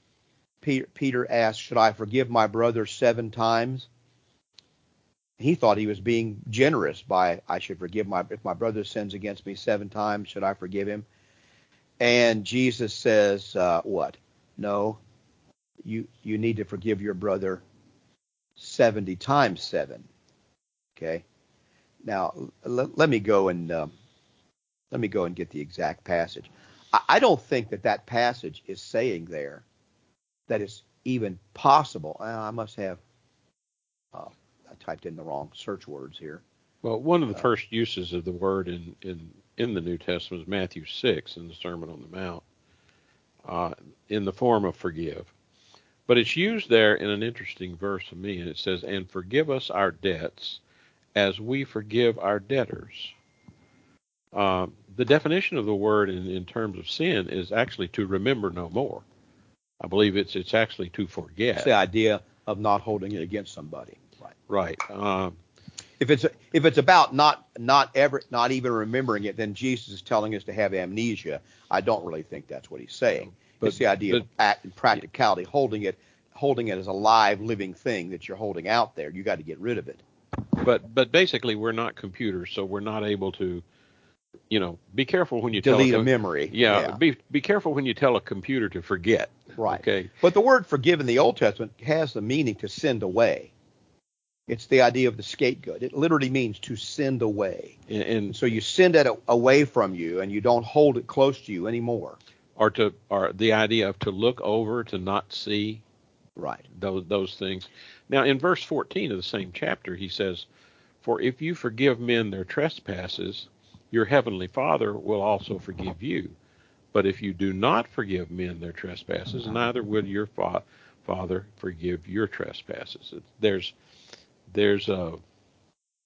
Peter, Peter asked, "Should I forgive my brother seven times?" He thought he was being generous by, "I should forgive my if my brother sins against me seven times, should I forgive him?" And Jesus says, uh, "What? No, you you need to forgive your brother 70 times seven. Okay. Now l- let me go and um, let me go and get the exact passage. I, I don't think that that passage is saying there that it's even possible. I must have uh, I typed in the wrong search words here. Well, one of the Uh, first uses of the word in, in, in the New Testament is Matthew 6 in the Sermon on the Mount, uh, in the form of forgive. But it's used there in an interesting verse to me, and it says, And forgive us our debts as we forgive our debtors. Uh, the definition of the word in, in terms of sin is actually to remember no more. I believe it's it's actually to forget. It's the idea of not holding it against somebody. Right. Right. Um, if it's if it's about not not ever not even remembering it, then Jesus is telling us to have amnesia. I don't really think that's what he's saying. But- it's the idea but- of act, and practicality, holding it holding it as a live living thing that you're holding out there. You got to get rid of it. But but basically, we're not computers, so we're not able to, you know, be careful when you tell Delete a, a com- memory. Yeah, be be careful when you tell a computer to forget. Right. Okay. But the word forgive in the Old Testament has the meaning to send away. It's the idea of the scapegoat. It literally means to send away. And, And so you send it away from you and you don't hold it close to you anymore. or to or the idea of to look over to not see Right. those those things. Now, in verse 14 of the same chapter, he says, "For if you forgive men their trespasses, your heavenly Father will also forgive you. But if you do not forgive men their trespasses, neither will your fa- Father forgive your trespasses." There's there's a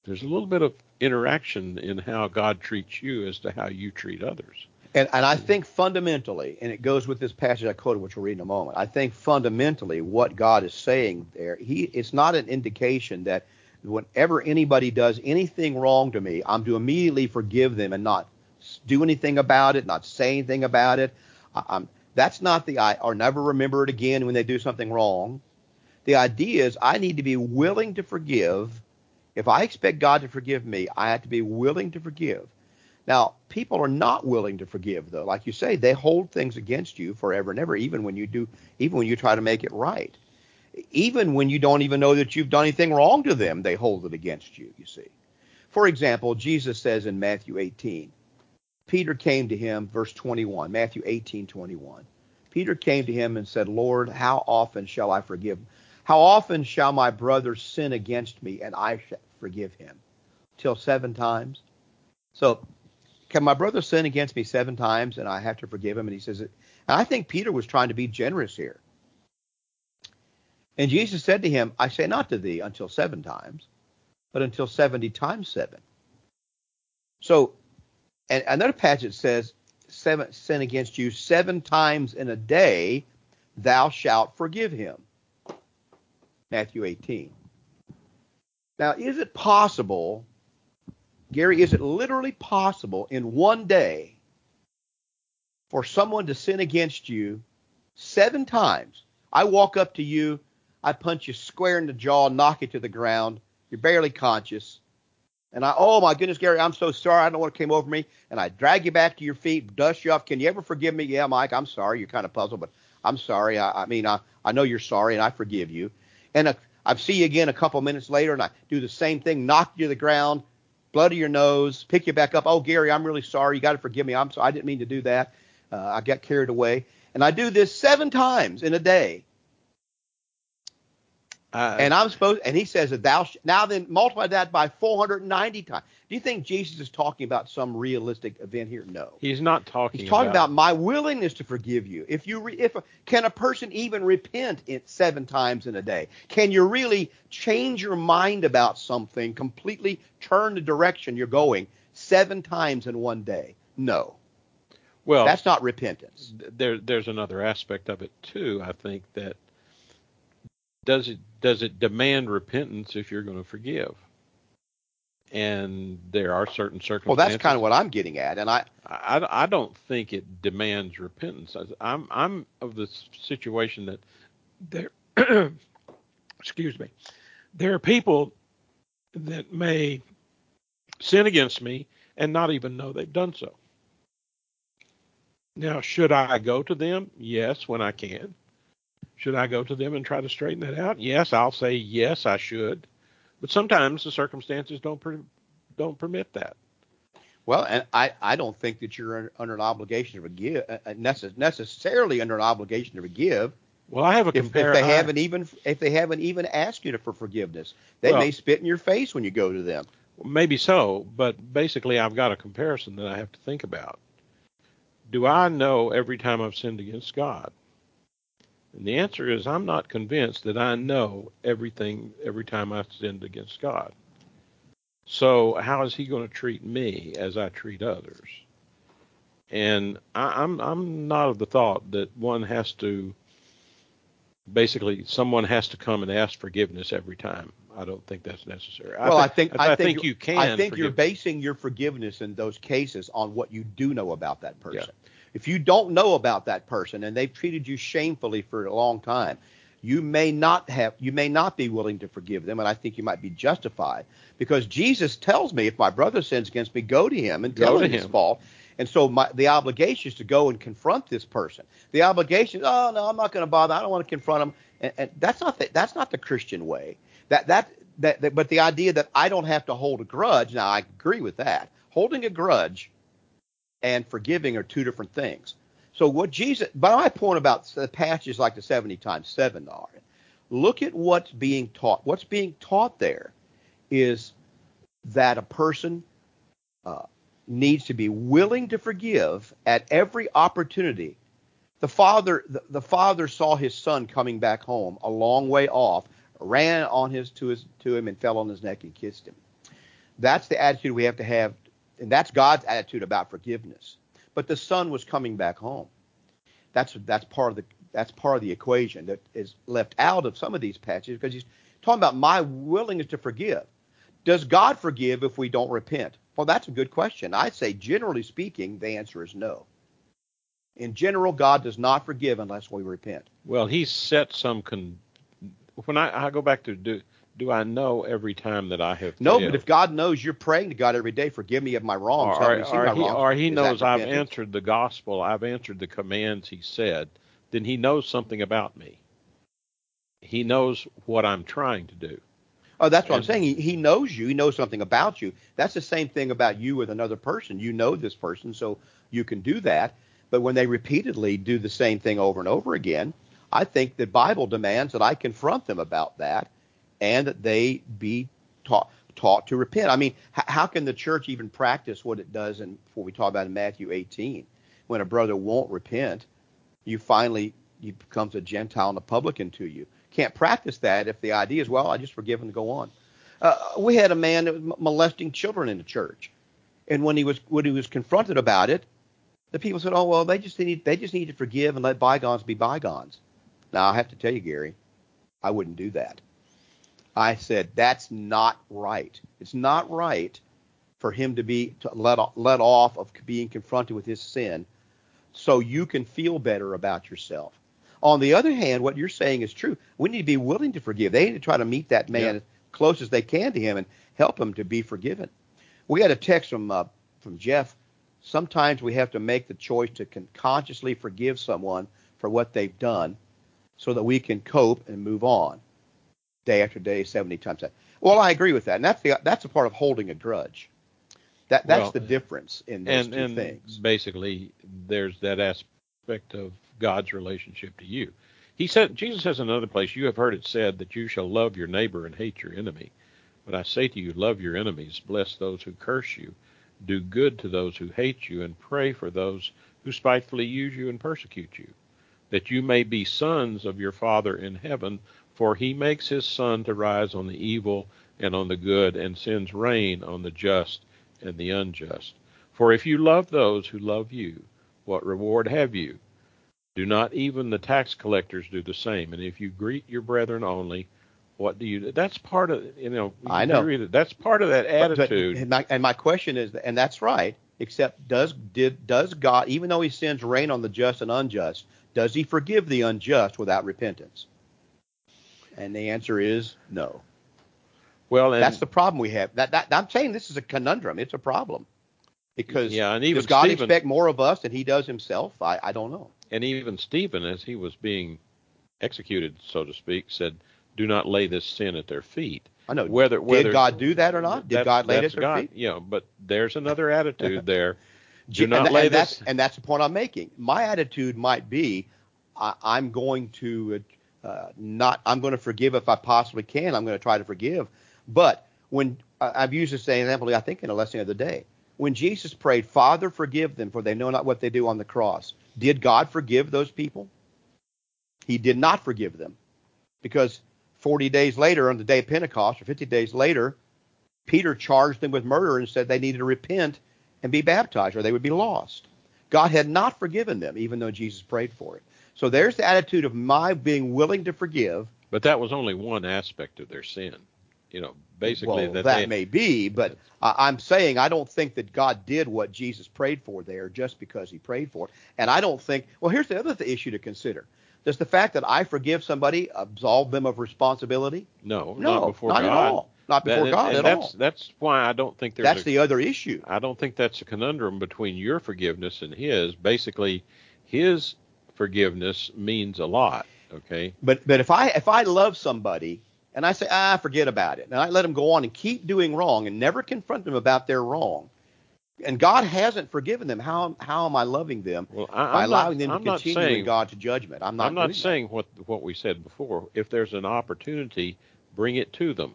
there's a little bit of interaction in how God treats you as to how you treat others. And, and I mm-hmm. think fundamentally, and it goes with this passage I quoted, which we'll read in a moment. I think fundamentally what God is saying there, he it's not an indication that whenever anybody does anything wrong to me, I'm to immediately forgive them and not do anything about it, not say anything about it. I, I'm, that's not the I or never remember it again when they do something wrong. The idea is I need to be willing to forgive. If I expect God to forgive me, I have to be willing to forgive. Now, people are not willing to forgive, though. Like you say, they hold things against you forever and ever, even when you do, even when you try to make it right. Even when you don't even know that you've done anything wrong to them, they hold it against you, you see. For example, Jesus says in Matthew 18, Peter came to him, verse 21, Matthew 18, 21. Peter came to him and said, Lord, how often shall I forgive? How often shall my brother sin against me and I shall forgive him? Till seven times? So can my brother sin against me seven times and I have to forgive him? And he says it. And I think Peter was trying to be generous here. And Jesus said to him, I say not to thee until seven times, but until 70 times seven. So, and another passage says, seven, sin against you seven times in a day, thou shalt forgive him. Matthew 18. Now, is it possible Gary, is it literally possible in one day for someone to sin against you seven times? I walk up to you, I punch you square in the jaw, knock you to the ground, you're barely conscious, and I, oh my goodness, Gary, I'm so sorry, I don't know what came over me, and I drag you back to your feet, dust you off. Can you ever forgive me? Yeah, Mike, I'm sorry. You're kind of puzzled, but I'm sorry. I, I mean, I, I know you're sorry, and I forgive you. And a, I see you again a couple minutes later, and I do the same thing, knock you to the ground, blood of your nose, pick you back up. Oh, Gary, I'm really sorry. You got to forgive me. I'm sorry. I didn't mean to do that. Uh, I got carried away. And I do this seven times in a day. I, And I'm supposed, and he says that thou, sh- now then multiply that by 490 times. Do you think Jesus is talking about some realistic event here? No. he's not talking. He's talking about, my willingness to forgive you. If you, re, if can a person even repent it seven times in a day? Can you really change your mind about something, completely turn the direction you're going seven times in one day? No, well. that's not repentance. there there's another aspect of it too. I think that does it does it demand repentance if you're going to forgive? And there are certain circumstances. Well, that's kind of what I'm getting at, and I, I, I don't think it demands repentance. I- I'm I'm of the situation that there, *clears throat* excuse me, there are people that may sin against me and not even know they've done so. Now, should I go to them? Yes, when I can. Should I go to them and try to straighten that out? Yes, I'll say yes, I should. But sometimes the circumstances don't per, don't permit that. Well, and I, I don't think that you're under, an obligation to forgive, uh, uh, necess- necessarily under an obligation to forgive Well, I have a if, if they I- haven't even if they haven't even asked you to, for forgiveness. They Well- may spit in your face when you go to them. Maybe so, but basically, I've got a comparison that I have to think about. Do I know every time I've sinned against God? And the answer is I'm not convinced that I know everything every time I've sinned against God. So, how is He going to treat me as I treat others? And I, I'm I'm not of the thought that one has to basically someone has to come and ask forgiveness every time. I don't think that's necessary. Well, I thi- think I, I, think, you can. I think you're basing your forgiveness in those cases on what you do know about that person. If you don't know about that person and they've treated you shamefully for a long time, you may not have you may not be willing to forgive them, and I think you might be justified because Jesus tells me if my brother sins against me, go to him and tell him his fault. And so my, the obligation is to go and confront this person. The obligation, oh no, I'm not going to bother. I don't want to confront him. And, and that's not the, that's not the Christian way. That, that that that but the idea that I don't have to hold a grudge. Now I agree with that. Holding a grudge and forgiving are two different things. So what Jesus, by my point about the passages like the 70 times seven are, look at what's being taught. What's being taught there is that a person uh, needs to be willing to forgive at every opportunity. The father, the, the father saw his son coming back home a long way off, ran on his to his to him and fell on his neck and kissed him. That's the attitude we have to have, and that's God's attitude about forgiveness. But the son was coming back home. That's that's part of the that's part of the equation that is left out of some of these passages because he's talking about my willingness to forgive. Does God forgive if we don't repent? Well, that's a good question. I'd say, generally speaking, the answer is no. In general, God does not forgive unless we repent. Well, he set some. Con- when I, I go back to do, do I know every time that I have No, failed? but if God knows you're praying to God every day, forgive me of my wrongs, or, or, or my he, wrongs, or he knows I've answered the gospel, I've answered the commands he said, then he knows something about me. He knows what I'm trying to do. Oh, that's what I'm saying. He, he knows you. He knows something about you. That's the same thing about you with another person. You know this person, so you can do that. But when they repeatedly do the same thing over and over again, I think the Bible demands that I confront them about that, and that they be taught taught to repent. I mean, h- how can the church even practice what it does And what we talk about in Matthew 18? When a brother won't repent, you finally he becomes a Gentile and a publican to you. Can't practice that if the idea is, well, I just forgive him and go on. Uh, we had a man that was molesting children in the church, and when he was when he was confronted about it, the people said, oh well, they just need they just need to forgive and let bygones be bygones. Now I have to tell you, Gary, I wouldn't do that. I said that's not right. It's not right for him to be to let let off of being confronted with his sin, so you can feel better about yourself. On the other hand, what you're saying is true. We need to be willing to forgive. They need to try to meet that man Yeah. as close as they can to him and help him to be forgiven. We had a text from uh, from Jeff. Sometimes we have to make the choice to con- consciously forgive someone for what they've done, so that we can cope and move on, day after day, 70 times. That. Well, I agree with that, and that's the that's a part of holding a grudge. That that's Well, the difference in those and two and things. basically there's that aspect of God's relationship to you. He said Jesus says in another place, you have heard it said that you shall love your neighbor and hate your enemy. But I say to you, love your enemies, bless those who curse you, do good to those who hate you, and pray for those who spitefully use you and persecute you, that you may be sons of your Father in heaven, for he makes his sun to rise on the evil and on the good, and sends rain on the just and the unjust. For if you love those who love you, what reward have you? Do not even the tax collectors do the same? And if you greet your brethren only, what do you do? That's part of you know. you I know. read it. That's part of that But- but- attitude. and, my, and my question is, and that's right. Except does did does God, even though He sends rain on the just and unjust, does He forgive the unjust without repentance? And the answer is no. well, and That's the problem we have. That, that I'm saying this is a conundrum. It's a problem because yeah, and even does God Stephen, expect more of us than He does Himself? I, I don't know. and even Stephen, as he was being executed, so to speak, said, "Do not lay this sin at their feet." I know. Whether whether did God do that or not? Did God lay it that's at their God, feet? Yeah, but there's another attitude *laughs* there. Do and, not lay and that's this. and that's the point I'm making. My attitude might be, I, I'm going to uh, uh, not. I'm going to forgive if I possibly can. I'm going to try to forgive. But when I've used same example, I think in a lesson of the day, when Jesus prayed, "Father, forgive them, for they know not what they do" on the cross, did God forgive those people? He did not forgive them, because 40 days later, on the day of Pentecost, or 50 days later, Peter charged them with murder and said they needed to repent and be baptized or they would be lost. God had not forgiven them, even though Jesus prayed for it. So there's the attitude of my being willing to forgive. But that was only one aspect of their sin. you know, basically well, that, that they, may be, but I'm saying I don't think that God did what Jesus prayed for there just because he prayed for it. And I don't think, well, here's the other th- issue to consider. Does the fact that I forgive somebody absolve them of responsibility? no, No, not before not God. at all. Not That- before and- God and at that's, all. That's why I don't think there's That's a, the other issue. I don't think that's a conundrum between your forgiveness and his. Basically, his forgiveness means a lot. Okay. But but if I if I love somebody and I say ah forget about it and I let them go on and keep doing wrong and never confront them about their wrong, and God hasn't forgiven them, how how am I loving them Well, I, by I'm not, allowing them to I'm not continue in saying God to judgment? I'm not. I'm not doing that. saying what what we said before. If there's an opportunity, bring it to them.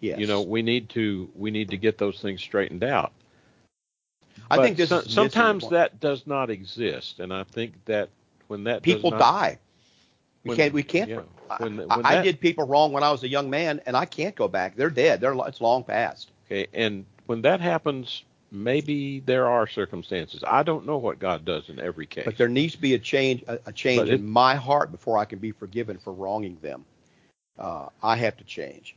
Yes. You know, we need to we need to get those things straightened out. I But think this so- is missing the sometimes that does not exist, and I think that when that people not- die. We when- can't. We can't. yeah, I- when- I, when I did people wrong when I was a young man, and I can't go back. They're dead. They're it's long past. Okay, and when that happens, maybe there are circumstances. I don't know what God does in every case. But there needs to be a change. A, a change it- in my heart before I can be forgiven for wronging them. Uh, I have to change.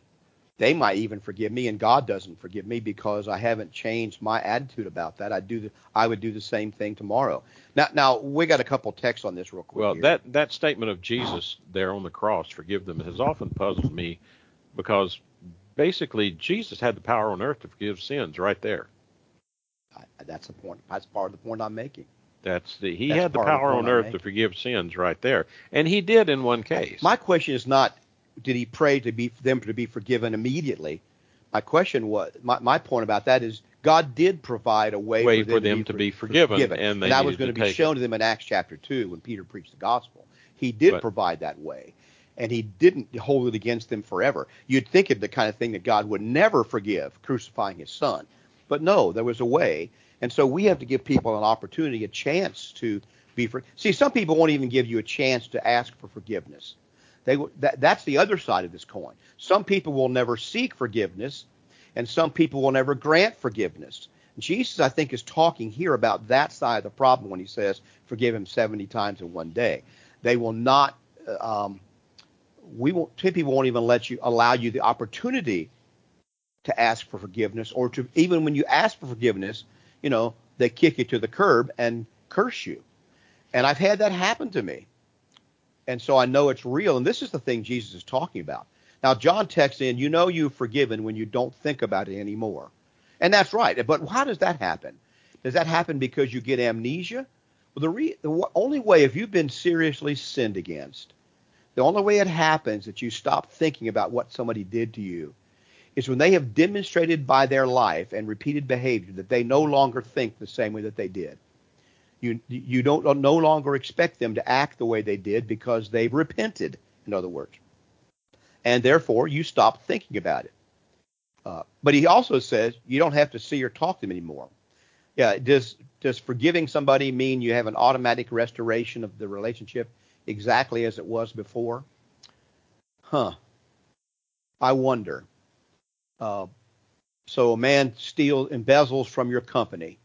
They might even forgive me, and God doesn't forgive me because I haven't changed my attitude about that. I do. The, I would do the same thing tomorrow. Now, now we got a couple texts on this real quick. Well, here. that that statement of Jesus there on the cross, forgive them, has often puzzled me because basically Jesus had the power on earth to forgive sins right there. I, that's the point. That's part of the point I'm making. That's the he That's had the of the power on I'm earth to forgive sins right there, and he did in one case. My question is not did he pray to be them to be forgiven immediately. My question was my, my point about that is God did provide a way, Way for for them, them to be forgiven, and they that was going to to be shown to them in Acts chapter two when Peter preached the gospel. He did But- provide that way, and he didn't hold it against them forever. You'd think it the kind of thing that God would never forgive, crucifying His Son, but no, there was a way, and so we have to give people an opportunity, a chance to be for. See, some people won't even give you a chance to ask for forgiveness. They that, that's the other side of this coin. Some people will never seek forgiveness, and some people will never grant forgiveness. Jesus, I think, is talking here about that side of the problem when he says, "Forgive him 70 times in one day." They will not. uh, Um, we won't. People won't even let you allow you the opportunity to ask for forgiveness, or to even when you ask for forgiveness, you know, they kick you to the curb and curse you. And I've had that happen to me and so I know it's real. And this is the thing Jesus is talking about. Now, John texts in, you know you've forgiven when you don't think about it anymore. And that's right. But how does that happen? Does that happen because you get amnesia? Well, the, re- the only way, if you've been seriously sinned against, the only way it happens that you stop thinking about what somebody did to you is when they have demonstrated by their life and repeated behavior that they no longer think the same way that they did. You you don't no longer expect them to act the way they did because they've repented. In other words, and therefore you stop thinking about it. Uh, but he also says you don't have to see or talk to them anymore. Yeah, does does forgiving somebody mean you have an automatic restoration of the relationship exactly as it was before? Huh. I wonder. Uh, so a man steals, embezzles from your company,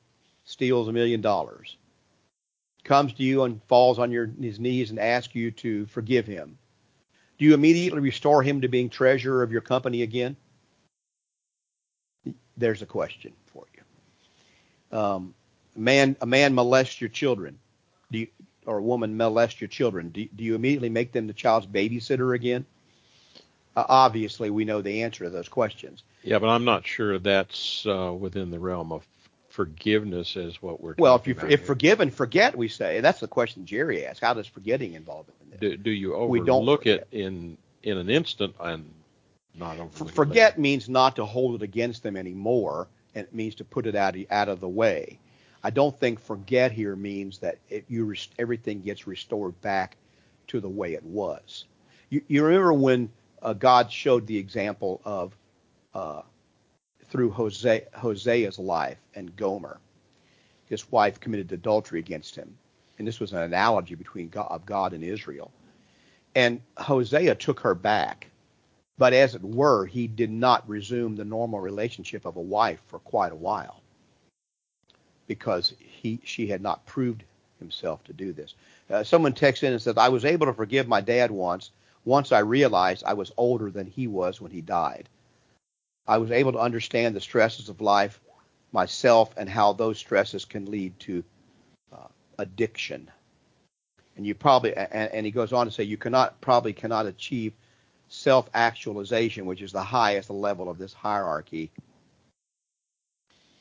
steals a million dollars comes to you and falls on your, his knees and asks you to forgive him, do you immediately restore him to being treasurer of your company again? There's a question for you. Um, a man, a man molests your children, do you, or a woman molests your children. Do, do you immediately make them the child's babysitter again? Uh, obviously, we know the answer to those questions. yeah, but I'm not sure that's uh, within the realm of forgiveness is what we're Well, if you if here. forgive and forget, we say, and that's the question Jerry asked. How does forgetting involve in this? do, do you we don't overlook it in in an instant and not overlook forget later? means not to hold it against them anymore, and it means to put it out out of the way. I don't think forget here means that it, you res- everything gets restored back to the way it was. You, you remember when uh, God showed the example of uh, through Hosea, Hosea's life and Gomer, his wife committed adultery against him, and this was an analogy between God, of God and Israel. And Hosea took her back but as it were, he did not resume the normal relationship of a wife for quite a while because he she had not proved himself to do this. Uh, someone texts in and says, "I was able to forgive my dad once. Once I realized I was older than he was when he died." I was able to understand the stresses of life myself and how those stresses can lead to uh, addiction. And you probably, and, and he goes on to say, you cannot probably cannot achieve self-actualization, which is the highest level of this hierarchy,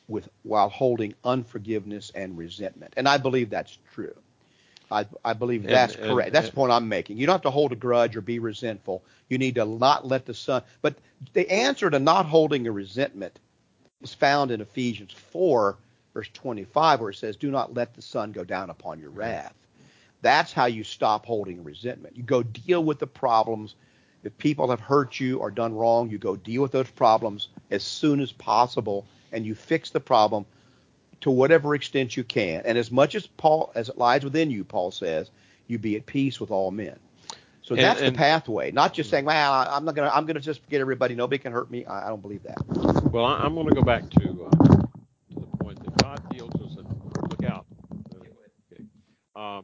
with while holding unforgiveness and resentment. And I believe that's true. I, I believe that's and, correct. And, that's the point I'm making. You don't have to hold a grudge or be resentful. You need to not let the sun. But the answer to not holding a resentment is found in Ephesians 4, verse 25, where it says, Do not let the sun go down upon your wrath. That's how you stop holding resentment. You go deal with the problems. If people have hurt you or done wrong, you go deal with those problems as soon as possible and you fix the problem to whatever extent you can. And as much as Paul as it lies within you, Paul says, you be at peace with all men. So and, that's and, the pathway, not just saying, "Well, I'm not gonna, I'm gonna just forget everybody. Nobody can hurt me." I, I don't believe that. Well, I'm going to go back to uh, to the point that God deals with us. Look out. Uh,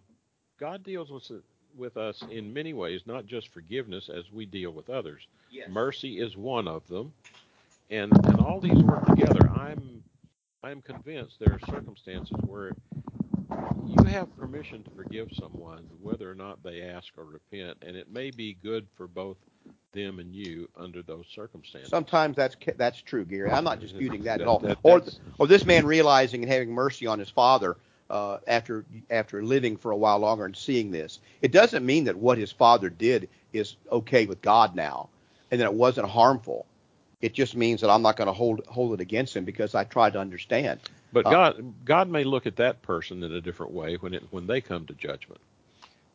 God deals with with us in many ways, not just forgiveness as we deal with others. Yes. Mercy is one of them, and and all these work together. I'm I'm convinced there are circumstances where you have permission to forgive someone whether or not they ask or repent, and it may be good for both them and you under those circumstances. Sometimes that's that's true, Gary. I'm not disputing that, that at all. That, or or this man realizing and having mercy on his father uh, after after living for a while longer and seeing this. It doesn't mean that what his father did is okay with God now, and that it wasn't harmful. It just means that I'm not going to hold hold it against him because I tried to understand. But uh, God God may look at that person in a different way when it when they come to judgment,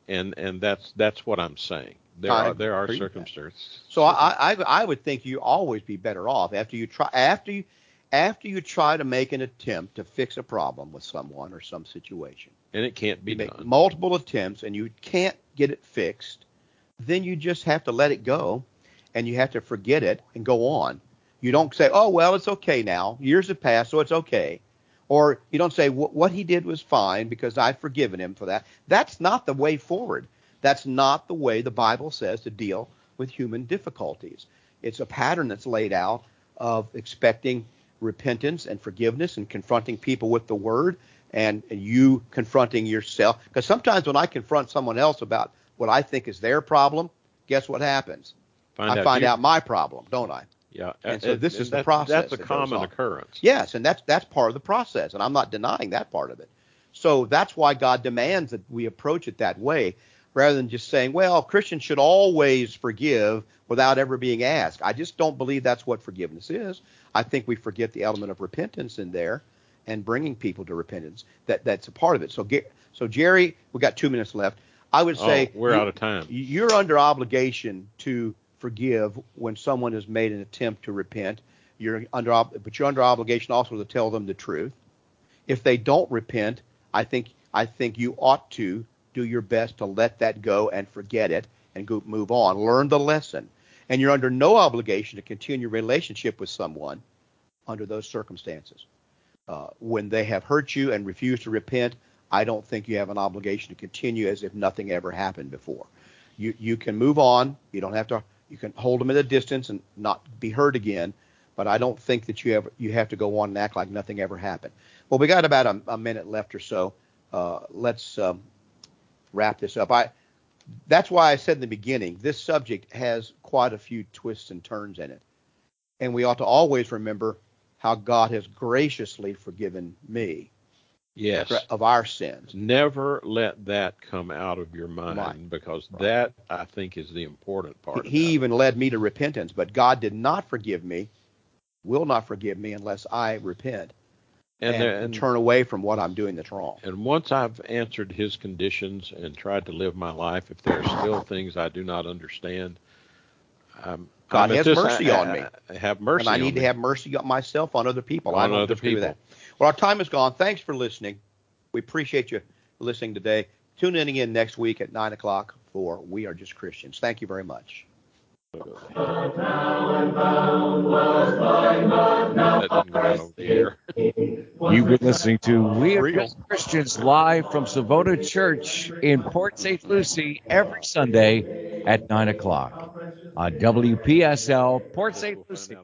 and and that's that's what I'm saying. There I are there are circumstances. So I, I I would think you always be better off after you try after you after you try to make an attempt to fix a problem with someone or some situation. And it can't be you done. Multiple attempts and you can't get it fixed. Then you just have to let it go and you have to forget it and go on. You don't say, "Oh well, it's okay now. Years have passed, so it's okay." Or you don't say, "What he did was fine because I've forgiven him for that." That's not the way forward. That's not the way the Bible says to deal with human difficulties. It's a pattern that's laid out of expecting repentance and forgiveness and confronting people with the word and, you confronting yourself. Because sometimes when I confront someone else about what I think is their problem, guess what happens? Find I out find you, out my problem, don't I? Yeah. And uh, so uh, this is the process. That's a that common occurrence. Yes, and that's that's part of the process, and I'm not denying that part of it. So that's why God demands that we approach it that way, rather than just saying, well, Christians should always forgive without ever being asked. I just don't believe that's what forgiveness is. I think we forget the element of repentance in there and bringing people to repentance. That that's a part of it. So so Jerry, we got two minutes left. I would oh, say oh, we're you, out of time. You're under obligation to forgive when someone has made an attempt to repent. You're under, but you're under obligation also to tell them the truth. If they don't repent, I think I think you ought to do your best to let that go and forget it and go move on. Learn the lesson, and you're under no obligation to continue a relationship with someone under those circumstances. Uh, when they have hurt you and refuse to repent, I don't think you have an obligation to continue as if nothing ever happened before. You you can move on. You don't have to you can hold them at a distance and not be hurt again, but I don't think that you have you have to go on and act like nothing ever happened. Well, we got about a, a minute left or so. Uh, let's um, wrap this up. I that's why I said in the beginning this subject has quite a few twists and turns in it, and we ought to always remember how God has graciously forgiven me yes of our sins never let that come out of your mind right. because right. that i think is the important part he, he even led me to repentance but god did not forgive me will not forgive me unless i repent and, and, and, turn away from what i'm doing that's wrong and once i've answered his conditions and tried to live my life if there are still *coughs* things i do not understand um, God I'm has mercy I, on me. I have mercy. And I need to me. have mercy on myself, on other people. On I don't other people. with that. Well, our time is gone. Thanks for listening. We appreciate you listening today. Tune in again next week at 9 o'clock for We Are Just Christians. Thank you very much. You've been listening to We Are Just Christians live from Savona Church in Port St. Lucie every Sunday at 9 o'clock on WPSL Port St. Lucie.